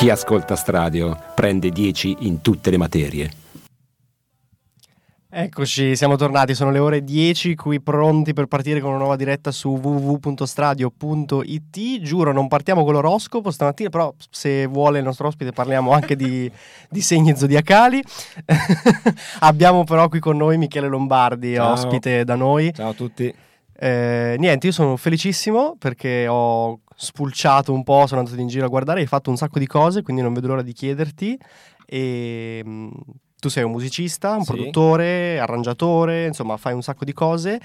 Chi ascolta Stradio prende 10 in tutte le materie. Eccoci, siamo tornati, sono le ore 10, qui pronti per partire con una nuova diretta su www.stradio.it. Giuro, non partiamo con l'oroscopo stamattina, però se vuole il nostro ospite parliamo anche di, di segni zodiacali. Abbiamo però qui con noi Michele Lombardi, Ciao. ospite da noi. Ciao a tutti. Eh, niente, io sono felicissimo perché ho spulciato un po', sono andato in giro a guardare, hai fatto un sacco di cose, quindi non vedo l'ora di chiederti. E, mh, tu sei un musicista, un Sì. produttore, arrangiatore, insomma fai un sacco di cose.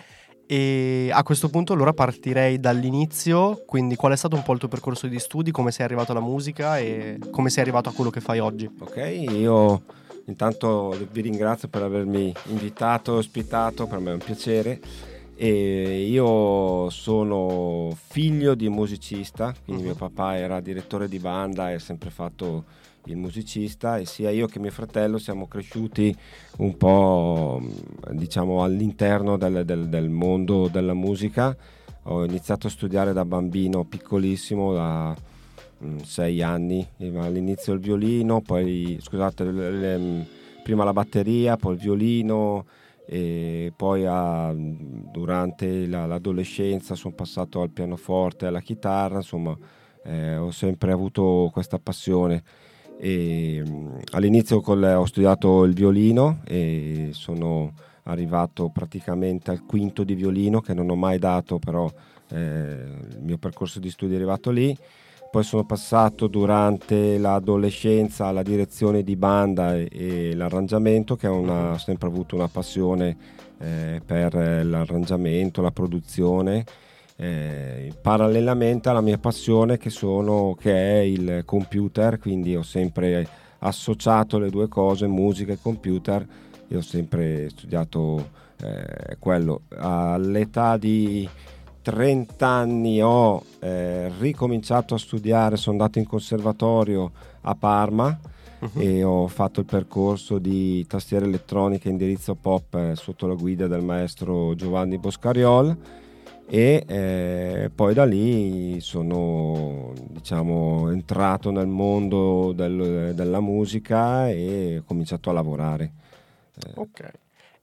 E a questo punto allora partirei dall'inizio, quindi qual è stato un po' il tuo percorso di studi, come sei arrivato alla musica e come sei arrivato a quello che fai oggi? Ok, io intanto vi ringrazio per avermi invitato, ospitato, per me è un piacere. E io sono figlio di musicista, quindi Mhm. mio papà era direttore di banda e ha sempre fatto il musicista e sia io che mio fratello siamo cresciuti un po' diciamo all'interno del, del- del mondo della musica. Ho iniziato a studiare da bambino piccolissimo, da mm, sei anni, all'inizio il violino, poi scusate, le- le- prima la batteria, poi il violino e poi a- durante la- l'adolescenza sono passato al pianoforte, alla chitarra, insomma eh, ho sempre avuto questa passione. E, mm, all'inizio col- ho studiato il violino e sono arrivato praticamente al quinto di violino che non ho mai dato, però eh, il mio percorso di studi è arrivato lì. Poi sono passato durante l'adolescenza alla direzione di banda e, e l'arrangiamento, che ho sempre avuto una passione eh, per l'arrangiamento, la produzione. eh, parallelamente alla mia passione che, sono, che è il computer, quindi ho sempre associato le due cose, musica e computer, e ho sempre studiato eh, quello. All'età di 30 anni ho eh, ricominciato a studiare, sono andato in conservatorio a Parma e ho fatto il percorso di tastiera elettronica indirizzo pop eh, sotto la guida del maestro Giovanni Boscariol e eh, poi da lì sono diciamo entrato nel mondo del- della musica e ho cominciato a lavorare. Eh, Ok.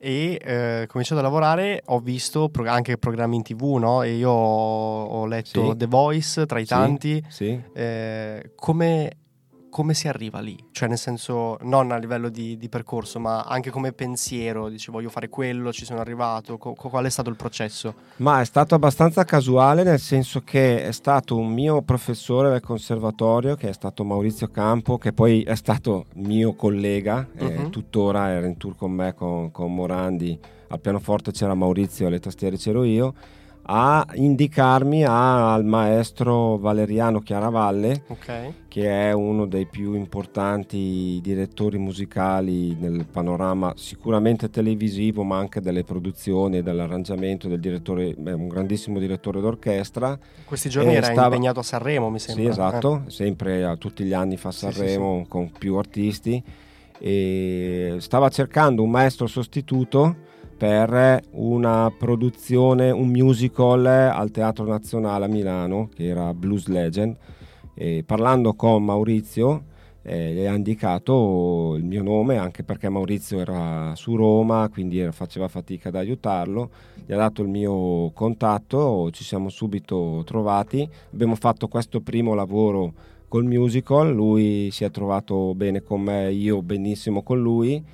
E eh, cominciato a lavorare, ho visto pro- anche programmi in tv, no? E io ho, ho letto Sì. The Voice tra i Sì. tanti. sì. Eh, come, come si arriva lì? Cioè, nel senso, non a livello di, di percorso, ma anche come pensiero. Dici, voglio fare quello, ci sono arrivato. Co- qual è stato il processo? Ma è stato abbastanza casuale nel senso che è stato un mio professore del conservatorio che è stato Maurizio Campo, che poi è stato mio collega, eh, Mhm. tuttora era in tour con me, con, con Morandi, al pianoforte c'era Maurizio, alle tastiere c'ero io, a indicarmi al maestro Valeriano Chiaravalle, Ok. che è uno dei più importanti direttori musicali nel panorama sicuramente televisivo, ma anche delle produzioni e dell'arrangiamento del direttore, un grandissimo direttore d'orchestra. Questi giorni Eh, era stava- impegnato a Sanremo, mi sembra. Sì, esatto, sempre a tutti gli anni fa Sì, sì, Sanremo con più artisti e stava cercando un maestro sostituto per una produzione, un musical al Teatro Nazionale a Milano, che era Blues Legend. E parlando con Maurizio, eh, gli ha indicato il mio nome, anche perché Maurizio era su Roma, quindi era- faceva fatica ad aiutarlo. Gli ha dato il mio contatto, ci siamo subito trovati. Abbiamo fatto questo primo lavoro col musical, lui si è trovato bene con me, io benissimo con lui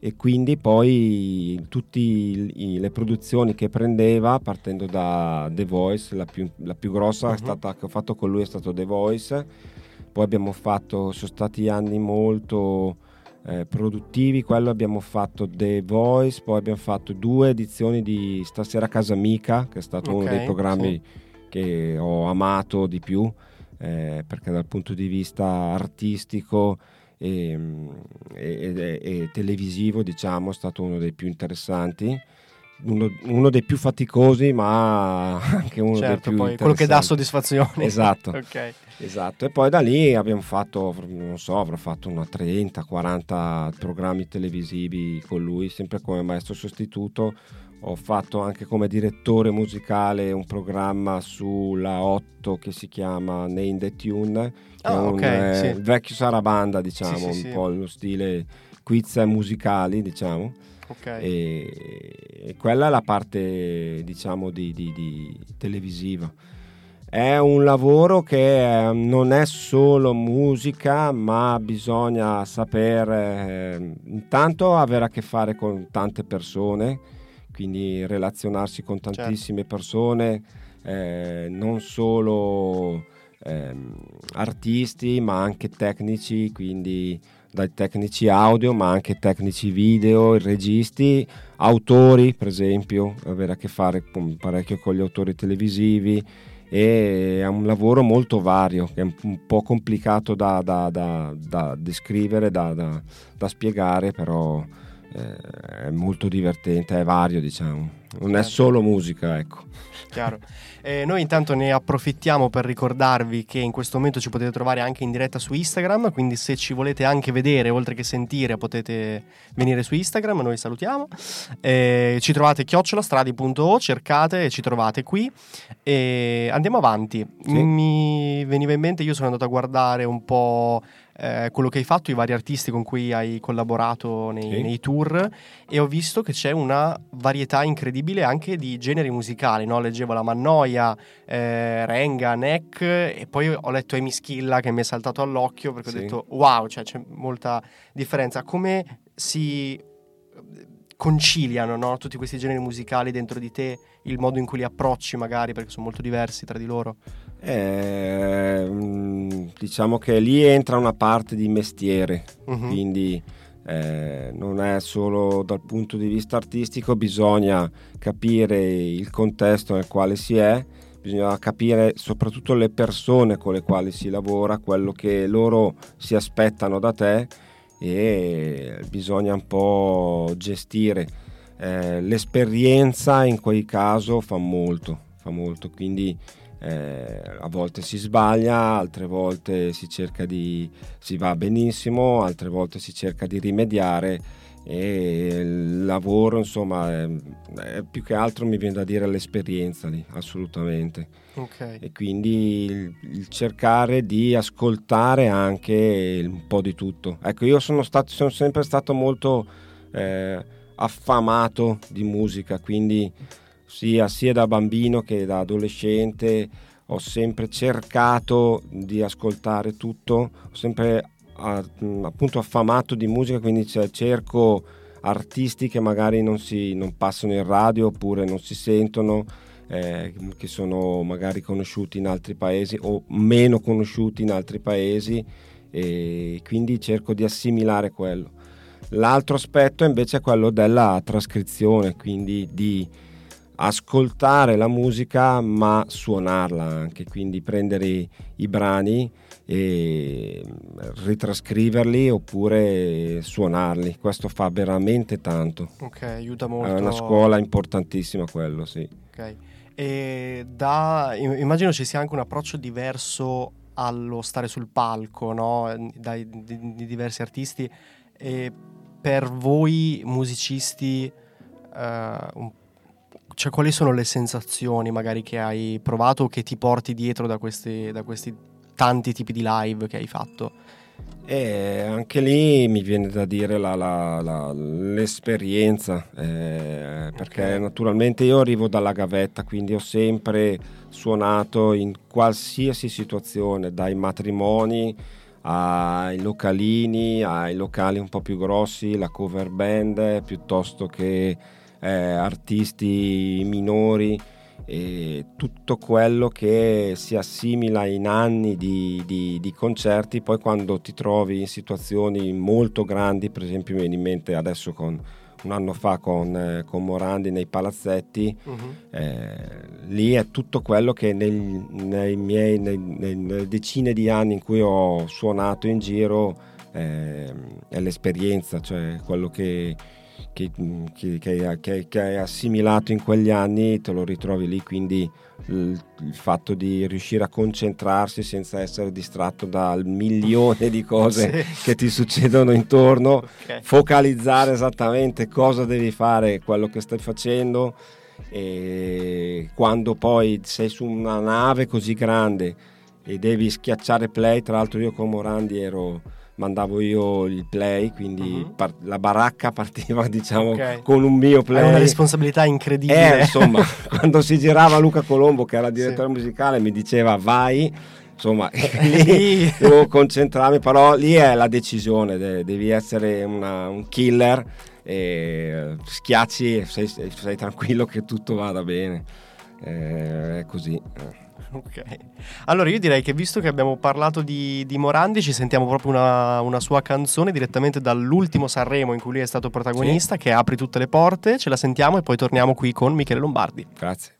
e quindi poi tutte le produzioni che prendeva partendo da The Voice la più, la più grossa è Mhm. stata, che ho fatto con lui è stato The Voice poi abbiamo fatto sono stati anni molto eh, produttivi quello abbiamo fatto The Voice poi abbiamo fatto due edizioni di Stasera a Casa Amica che è stato uno Ok, dei programmi che ho amato di più eh, perché dal punto di vista artistico e, e- e- e televisivo diciamo è stato uno dei più interessanti uno, uno dei più faticosi ma anche uno dei Certo, più poi quello che dà soddisfazione. Esatto. ok. Esatto, e poi da lì abbiamo fatto, non so, avrò fatto una 30-40 programmi televisivi con lui, sempre come maestro sostituto. Ho fatto anche come direttore musicale un programma sulla 8 che si chiama Name the Tune, è un ok, eh, sì. il vecchio Sarabanda, diciamo, Sì, sì, un po' lo stile quiz musicali, diciamo. Ok. E, e quella è la parte, diciamo, di, di- di televisiva. È un lavoro che eh, non è solo musica, ma bisogna saper eh, intanto avere a che fare con tante persone, quindi relazionarsi con Certo. tantissime persone, eh, non solo ehm, artisti, ma anche tecnici, quindi dai tecnici audio, ma anche tecnici video, registi, autori, per esempio, avere a che fare parecchio con gli autori televisivi e è un lavoro molto vario, è un- po' complicato da, da- da- da descrivere, da, da- da spiegare, però è molto divertente, è vario diciamo, non è Certo. solo musica, ecco. Chiaro. Eh, noi intanto ne approfittiamo per ricordarvi che in questo momento ci potete trovare anche in diretta su Instagram, quindi se ci volete anche vedere oltre che sentire potete venire su Instagram, noi salutiamo. Eh, ci trovate chiocciolastradi.o, cercate e ci trovate qui e andiamo avanti. Sì. Mi veniva in mente, io sono andato a guardare un po' eh, quello che hai fatto, i vari artisti con cui hai collaborato nei, Sì. nei tour e ho visto che c'è una varietà incredibile anche di generi musicali, no? leggevo la Mannoia, eh, Renga, Neck e poi ho letto Amy Schilla che mi è saltato all'occhio perché Sì. ho detto wow, cioè, c'è molta differenza. Come si eh, conciliano no? tutti questi generi musicali dentro di te, il modo in cui li approcci magari perché sono molto diversi tra di loro? Eh, mm, diciamo che lì entra una parte di mestiere, Mhm. quindi eh, non è solo dal punto di vista artistico, bisogna capire il contesto nel quale si è, bisogna capire soprattutto le persone con le quali si lavora, quello che loro si aspettano da te e bisogna un po' gestire. Eh, l'esperienza in quel caso fa molto, fa molto, quindi eh, a volte si sbaglia, altre volte si cerca di si va benissimo, altre volte si cerca di rimediare e il lavoro insomma è, è più che altro mi viene da dire l'esperienza lì, assolutamente Ok. e quindi il, il cercare di ascoltare anche un po' di tutto. Ecco, io sono, stato, sono sempre stato molto eh, affamato di musica, quindi sia, sia da bambino che da adolescente ho sempre cercato di ascoltare tutto, ho sempre appunto affamato di musica, quindi cerco artisti che magari non, si, non passano in radio oppure non si sentono eh, che sono magari conosciuti in altri paesi o meno conosciuti in altri paesi e quindi cerco di assimilare quello. L'altro aspetto invece è quello della trascrizione, quindi di ascoltare la musica ma suonarla anche, quindi prendere i, i brani e ritrascriverli oppure suonarli. Questo fa veramente tanto. Ok, aiuta molto. È una scuola importantissima quello, sì. Ok. E da, immagino ci sia anche un approccio diverso allo stare sul palco, no? Dai, di, di diversi artisti. E per voi musicisti, eh, un- cioè, quali sono le sensazioni magari che hai provato o che ti porti dietro da questi, da questi tanti tipi di live che hai fatto? E anche lì mi viene da dire la- la- la- l'esperienza, eh, perché Ok. naturalmente io arrivo dalla gavetta, quindi ho sempre suonato in qualsiasi situazione, dai matrimoni ai localini, ai locali un po' più grossi, la cover band, piuttosto che eh, artisti minori e tutto quello che si assimila in anni di, di- di concerti, poi quando ti trovi in situazioni molto grandi, per esempio mi viene in mente adesso con un anno fa con, eh, con Morandi nei palazzetti, eh, lì è tutto quello che nel- nei miei, nei- nelle decine di anni in cui ho suonato in giro eh, è l'esperienza, cioè quello che che, che, che, che, hai assimilato in quegli anni te lo ritrovi lì, quindi il, il, fatto di riuscire a concentrarsi senza essere distratto dal milione di cose sì. che ti succedono intorno, okay. focalizzare esattamente cosa devi fare, quello che stai facendo e quando poi sei su una nave così grande e devi schiacciare play, tra l'altro io con Morandi ero mandavo io il play, quindi uh-huh. par- la baracca partiva diciamo okay. con un mio play. È una responsabilità incredibile. Eh, insomma, quando si girava Luca Colombo, che era il direttore sì. musicale, mi diceva vai, insomma, lì devo concentrarmi, però lì è la decisione, de- devi essere una, un killer e schiacci e sei, sei, tranquillo che tutto vada bene. Eh, è così. ok. Allora io direi che visto che abbiamo parlato di, di Morandi, ci sentiamo proprio una, una, sua canzone direttamente dall'ultimo Sanremo in cui lui è stato protagonista, sì. che apri tutte le porte, ce la sentiamo e poi torniamo qui con Michele Lombardi. Grazie.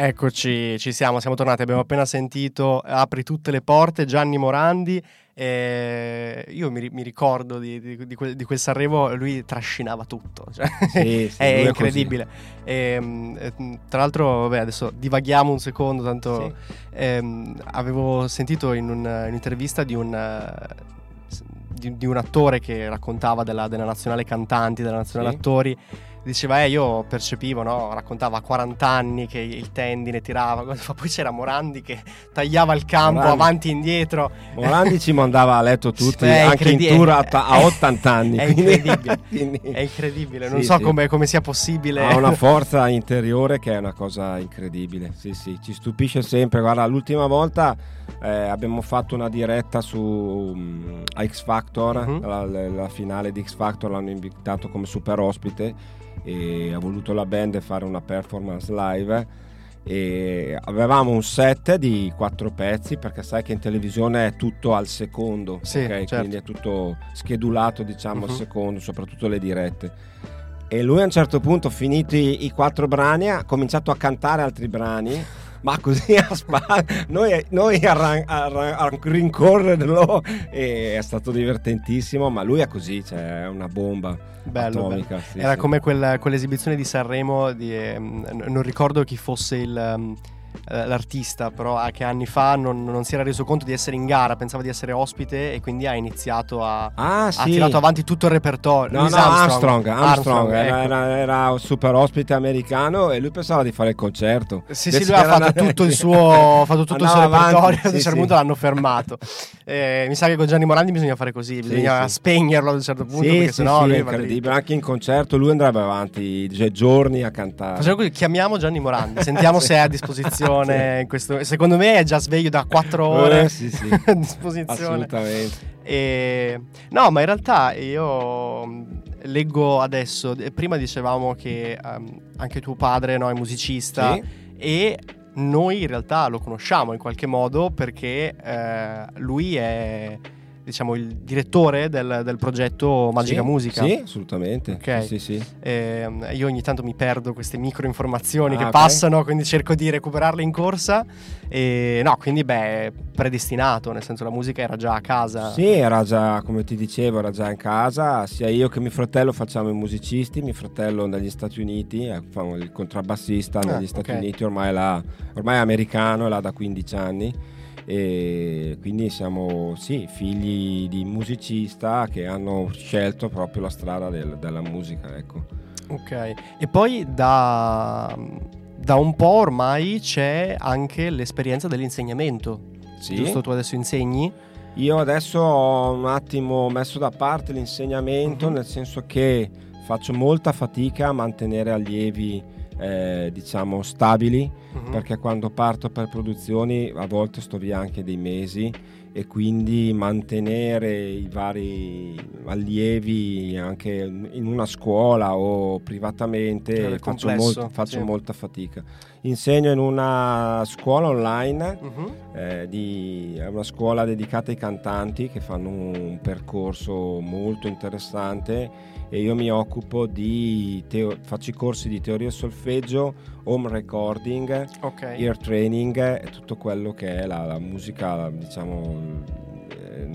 Eccoci, ci siamo, siamo tornati, abbiamo appena sentito Apri tutte le porte, Gianni Morandi. Eh, io mi, mi ricordo di, di, di, quel, di, quel, Sanremo, lui trascinava tutto, cioè, sì, sì, è incredibile. E, ehm, tra l'altro, vabbè, adesso divaghiamo un secondo, tanto sì. ehm, avevo sentito in un, un'intervista di un... Di, un attore che raccontava della, della nazionale cantanti, della nazionale attori diceva, eh, io percepivo, no? raccontava a 40 anni che il tendine tirava, poi c'era Morandi che tagliava il campo Morandi. avanti e indietro. Morandi ci mandava a letto tutti, Beh, anche in tour a, a 80 anni. È incredibile, quindi... è incredibile, non sì, so sì. Come, come, sia possibile. Ha una forza interiore che è una cosa incredibile, sì sì, ci stupisce sempre. Guarda, l'ultima volta eh, abbiamo fatto una diretta su um, X Factor, uh-huh. la, la finale di X Factor l'hanno invitato come super ospite e ha voluto la band fare una performance live e avevamo un set di quattro pezzi perché sai che in televisione è tutto al secondo sì, okay? certo. quindi è tutto schedulato diciamo uh-huh. al mhm. secondo soprattutto le dirette e lui a un certo punto finiti i quattro brani ha cominciato a cantare altri brani ma così a spalla noi, noi a, ran, a, a, rincorrerlo è stato divertentissimo ma lui è così cioè è una bomba bello, atomica bello. Sì, era sì. come quella, quell'esibizione di Sanremo di, eh, non ricordo chi fosse il um, l'artista, però che anni fa non, non, si era reso conto di essere in gara, pensava di essere ospite e quindi ha iniziato a... Ah, sì. Ha tirato avanti tutto il repertorio. No, no, Armstrong, Armstrong, Armstrong, era, ecco. era, era, un super ospite americano e lui pensava di fare il concerto. Sì, sì, lui ha fatto tutto il suo, fatto tutto il suo repertorio, a un certo punto l'hanno fermato. Eh, mi sa che con Gianni Morandi bisogna fare così, bisogna sì, spegnerlo a un certo punto, perché sennò sì, è incredibile. Anche in concerto lui andrebbe avanti cioè, giorni a cantare. Facciamo così, chiamiamo Gianni Morandi, sentiamo se è a disposizione disposizione. questo, secondo me è già sveglio da 4 ore eh, sì, sì. a disposizione. Assolutamente. E, no, ma in realtà io mm, leggo adesso, prima dicevamo che um, anche tuo padre no, è musicista sì. e noi in realtà lo conosciamo in qualche modo perché eh, lui è diciamo, il direttore del, del progetto Magica sì, Musica. Sì, assolutamente. Okay. Sì, sì. Eh, io ogni tanto mi perdo queste micro informazioni ah, che okay. passano, quindi cerco di recuperarle in corsa. E no, quindi beh, predestinato, nel senso la musica era già a casa. Sì, era già, come ti dicevo, era già in casa. Sia io che mio fratello facciamo i musicisti. Mio fratello negli Stati Uniti, è il contrabbassista negli ah, Stati okay. Uniti, ormai, là, ormai è americano, è là da 15 anni e quindi siamo sì, figli di musicista che hanno scelto proprio la strada del, della musica. Ecco. Ok, e poi da, da, un po' ormai c'è anche l'esperienza dell'insegnamento. Sì. Giusto, tu adesso insegni? Io adesso ho un attimo messo da parte l'insegnamento, uh-huh. nel senso che faccio molta fatica a mantenere allievi eh, diciamo stabili uh-huh. perché quando parto per produzioni a volte sto via anche dei mesi e quindi mantenere i vari allievi anche in una scuola o privatamente faccio, molto, faccio sì. molta fatica. Insegno in una scuola online, uh-huh. eh, di, è una scuola dedicata ai cantanti che fanno un percorso molto interessante e io mi occupo di teo- faccio i corsi di teoria solfeggio, home recording, okay. ear training e tutto quello che è la, la musica, diciamo, eh,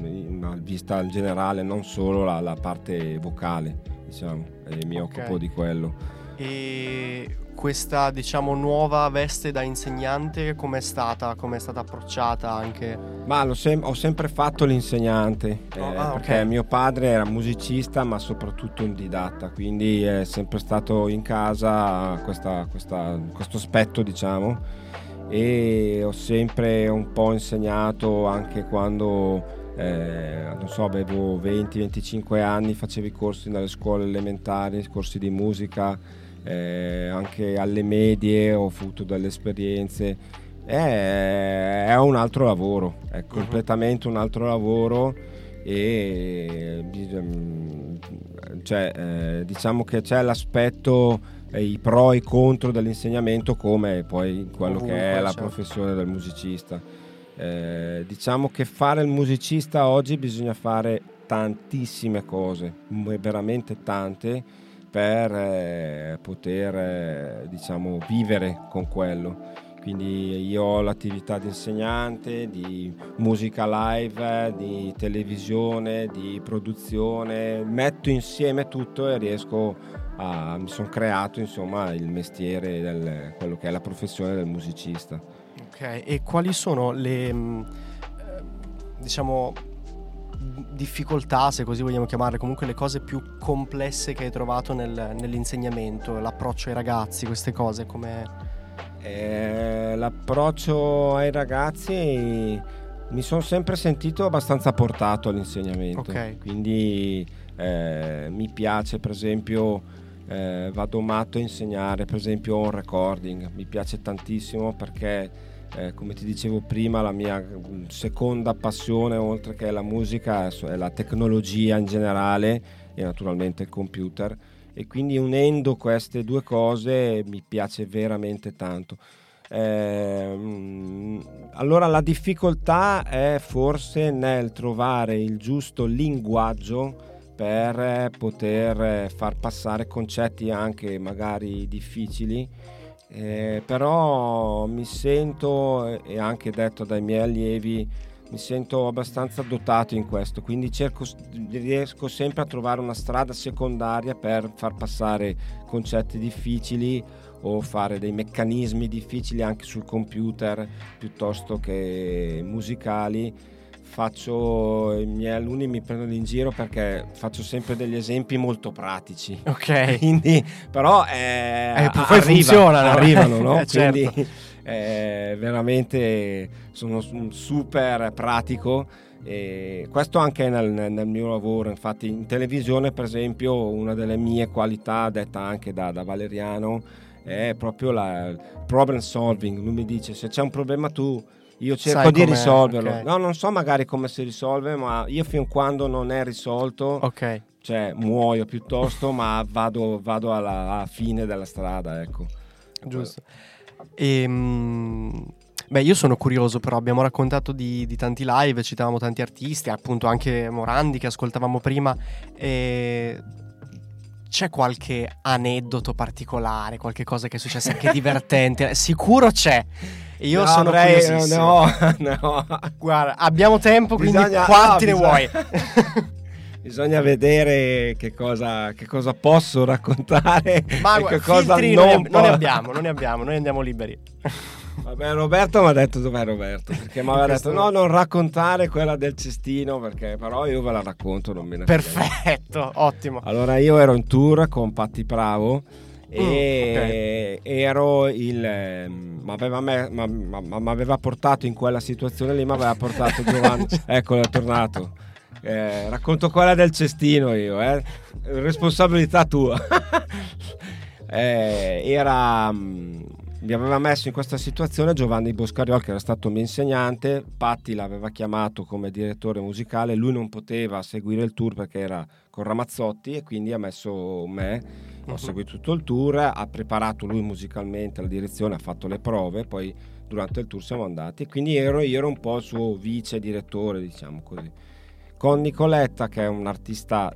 vista in generale, non solo la, la parte vocale, diciamo, e mi okay. occupo di quello. E questa diciamo nuova veste da insegnante come è stata? Come è stata approcciata anche? Ma sem- ho sempre fatto l'insegnante oh, eh, ah, perché okay. mio padre era musicista ma soprattutto un didatta quindi è sempre stato in casa questa, questa, questo aspetto diciamo e ho sempre un po' insegnato anche quando eh, non so, avevo 20-25 anni, facevo i corsi nelle scuole elementari, corsi di musica eh, anche alle medie ho avuto delle esperienze. È, è un altro lavoro, è mhm. completamente un altro lavoro e cioè, eh, diciamo che c'è l'aspetto eh, i pro e i contro dell'insegnamento come poi quello Ovunque, che è la certo. professione del musicista eh, diciamo che fare il musicista oggi bisogna fare tantissime cose veramente tante per eh, poter eh, diciamo, vivere con quello. Quindi io ho l'attività di insegnante, di musica live, di televisione, di produzione, metto insieme tutto e riesco a... mi sono creato insomma il mestiere, del, quello che è la professione del musicista. Ok, e quali sono le mm, eh, diciamo difficoltà, se così vogliamo chiamarle, comunque le cose più complesse che hai trovato nel, nell'insegnamento, l'approccio ai ragazzi, queste cose, come... Eh, l'approccio ai ragazzi mi sono sempre sentito abbastanza portato all'insegnamento, okay. quindi eh, mi piace per esempio, eh, vado matto a insegnare per esempio on recording, mi piace tantissimo perché eh, come ti dicevo prima, la mia mm, seconda passione, oltre che la musica, è la tecnologia in generale e naturalmente il computer. E quindi unendo queste due cose mi piace veramente tanto. Eh, allora la difficoltà è forse nel trovare il giusto linguaggio per poter far passare concetti anche magari difficili. Eh, però mi sento, e anche detto dai miei allievi, mi sento abbastanza dotato in questo, quindi cerco, riesco sempre a trovare una strada secondaria per far passare concetti difficili o fare dei meccanismi difficili anche sul computer piuttosto che musicali faccio i miei alunni mi prendono in giro perché faccio sempre degli esempi molto pratici. Ok. Quindi, però eh, eh, poi arriva, funzionano, arrivano, no? eh, certo. Quindi eh, veramente sono super pratico. E questo anche nel, nel, mio lavoro, infatti in televisione per esempio una delle mie qualità detta anche da, da Valeriano è proprio il problem solving, lui mi dice se c'è un problema tu io cerco Sai di risolverlo. Okay. No, non so magari come si risolve, ma io fin quando non è risolto, okay. cioè muoio piuttosto, ma vado, vado alla, alla, fine della strada, ecco. Giusto. E, ehm, beh, io sono curioso, però abbiamo raccontato di, di, tanti live, citavamo tanti artisti, appunto anche Morandi che ascoltavamo prima. E c'è qualche aneddoto particolare, qualche cosa che è successa anche divertente? Sicuro c'è. Io no, sono avrei, no, no. Guarda, abbiamo tempo, quindi bisogna, quanti no, ne bisogna, vuoi? bisogna vedere che cosa, che cosa, posso raccontare Ma e che cosa non, non ne abbiamo, non ne abbiamo, noi andiamo liberi. Vabbè, Roberto mi ha detto dov'è Roberto? Perché mi aveva detto no, non raccontare quella del cestino, perché però io ve la racconto, non me ne Perfetto, ottimo. Allora io ero in tour con Patti Bravo e mm, okay. ero il ehm, ma aveva, me, ma, ma, ma aveva, portato in quella situazione lì mi aveva portato Giovanni ecco è tornato eh, racconto quella del cestino io eh. responsabilità tua eh, era mm, mi aveva messo in questa situazione Giovanni Boscariol che era stato mio insegnante, Patti l'aveva chiamato come direttore musicale, lui non poteva seguire il tour perché era con Ramazzotti e quindi ha messo me, ho uh-huh. seguito tutto il tour, ha preparato lui musicalmente la direzione, ha fatto le prove, poi durante il tour siamo andati, quindi ero, io ero un po' il suo vice direttore, diciamo così. Con Nicoletta che è un'artista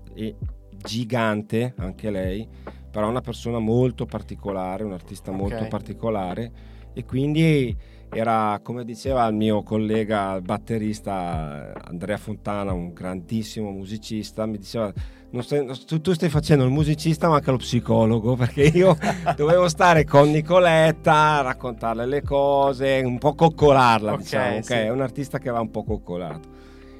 gigante, anche lei, però è una persona molto particolare, un artista okay. molto particolare e quindi era come diceva il mio collega batterista Andrea Fontana, un grandissimo musicista, mi diceva stai, tu, tu, stai facendo il musicista ma anche lo psicologo perché io dovevo stare con Nicoletta, raccontarle le cose, un po' coccolarla, okay, diciamo, sì. è un artista che va un po' coccolato.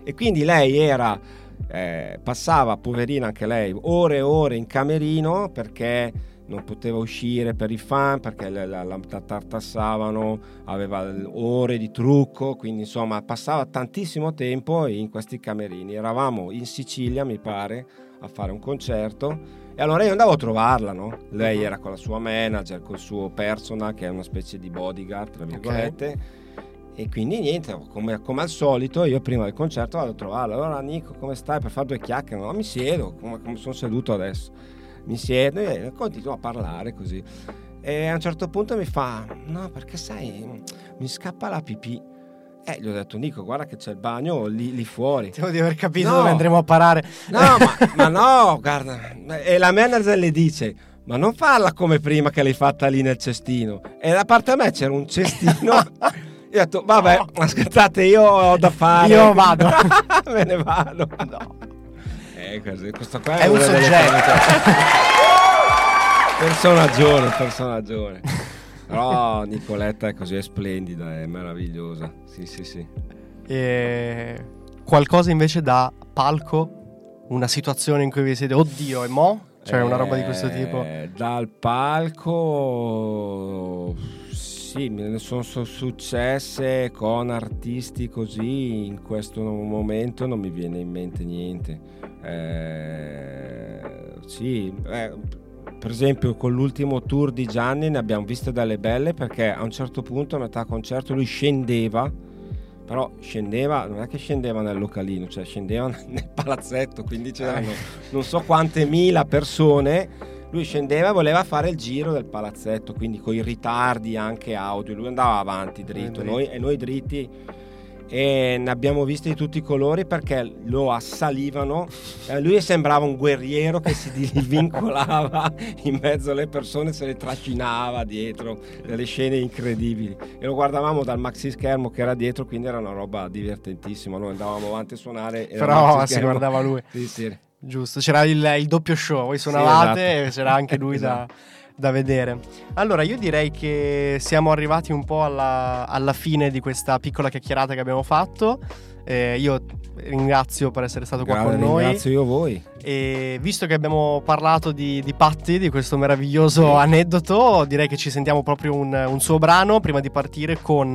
E quindi lei era eh, passava, poverina anche lei, ore e ore in camerino perché non poteva uscire per i fan perché la, la, la tartassavano, aveva ore di trucco, quindi insomma passava tantissimo tempo in questi camerini. Eravamo in Sicilia, mi pare, a fare un concerto e allora io andavo a trovarla, no? Lei era con la sua manager, col suo personal che è una specie di bodyguard, tra virgolette. Okay e quindi niente, come, come, al solito, io prima del concerto vado a trovarlo. Allora, Nico, come stai? Per fare due chiacchiere? No, mi siedo, come, come sono seduto adesso. Mi siedo e continuo a parlare così. E a un certo punto mi fa: No, perché sai, mi scappa la pipì. Eh, gli ho detto, Nico, guarda che c'è il bagno lì, lì fuori. Devo di aver capito no. dove andremo a parare. No, ma, ma no, guarda. E la manager le dice, ma non farla come prima che l'hai fatta lì nel cestino. E da parte a me c'era un cestino Io ho detto, vabbè, no. aspettate, io ho da fare. Io vado. Me ne vado. No. Eh, questo qua è, è un soggetto. personaggione, personaggione. Però Nicoletta è così, è splendida, è meravigliosa. Sì, sì, sì. E qualcosa invece da palco? Una situazione in cui vi siete, oddio, e mo'? Cioè, una roba di questo tipo? Eh, dal palco sì, sono successe con artisti così, in questo momento non mi viene in mente niente. Eh, sì, eh, per esempio con l'ultimo tour di Gianni ne abbiamo viste delle belle perché a un certo punto a metà concerto lui scendeva, però scendeva, non è che scendeva nel localino, cioè scendeva nel palazzetto, quindi c'erano non so quante mila persone lui scendeva e voleva fare il giro del palazzetto, quindi con i ritardi anche audio, lui andava avanti dritto, noi, e noi dritti e ne abbiamo visti di tutti i colori perché lo assalivano. Eh, lui sembrava un guerriero che si vincolava in mezzo alle persone, se le trascinava dietro, delle scene incredibili. E lo guardavamo dal maxi schermo che era dietro, quindi era una roba divertentissima. Noi andavamo avanti a suonare. Però si guardava lui. Sì, sì. Giusto, c'era il, il doppio show, voi suonavate sì, esatto. e c'era anche lui esatto. da, da, vedere. Allora, io direi che siamo arrivati un po' alla, alla fine di questa piccola chiacchierata che abbiamo fatto. Eh, io ringrazio per essere stato Grazie, qua con noi. Ringrazio io voi. E visto che abbiamo parlato di, di Patti, di questo meraviglioso aneddoto, direi che ci sentiamo proprio un, un suo brano prima di partire con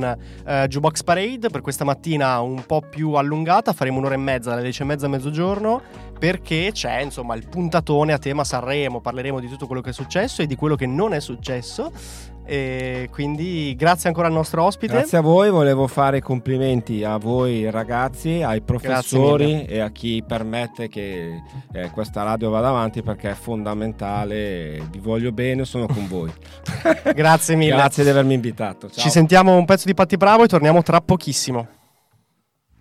uh, Jukebox Parade. Per questa mattina un po' più allungata, faremo un'ora e mezza, dalle 10 e mezza a mezzogiorno, perché c'è insomma il puntatone a tema Sanremo. Parleremo di tutto quello che è successo e di quello che non è successo. E quindi grazie ancora al nostro ospite. Grazie a voi, volevo fare complimenti a voi ragazzi, ai professori e a chi permette che eh, questa radio vada avanti perché è fondamentale. Vi voglio bene, sono con voi. grazie mille. grazie di avermi invitato. Ciao. Ci sentiamo un pezzo di Patti Bravo e torniamo tra pochissimo.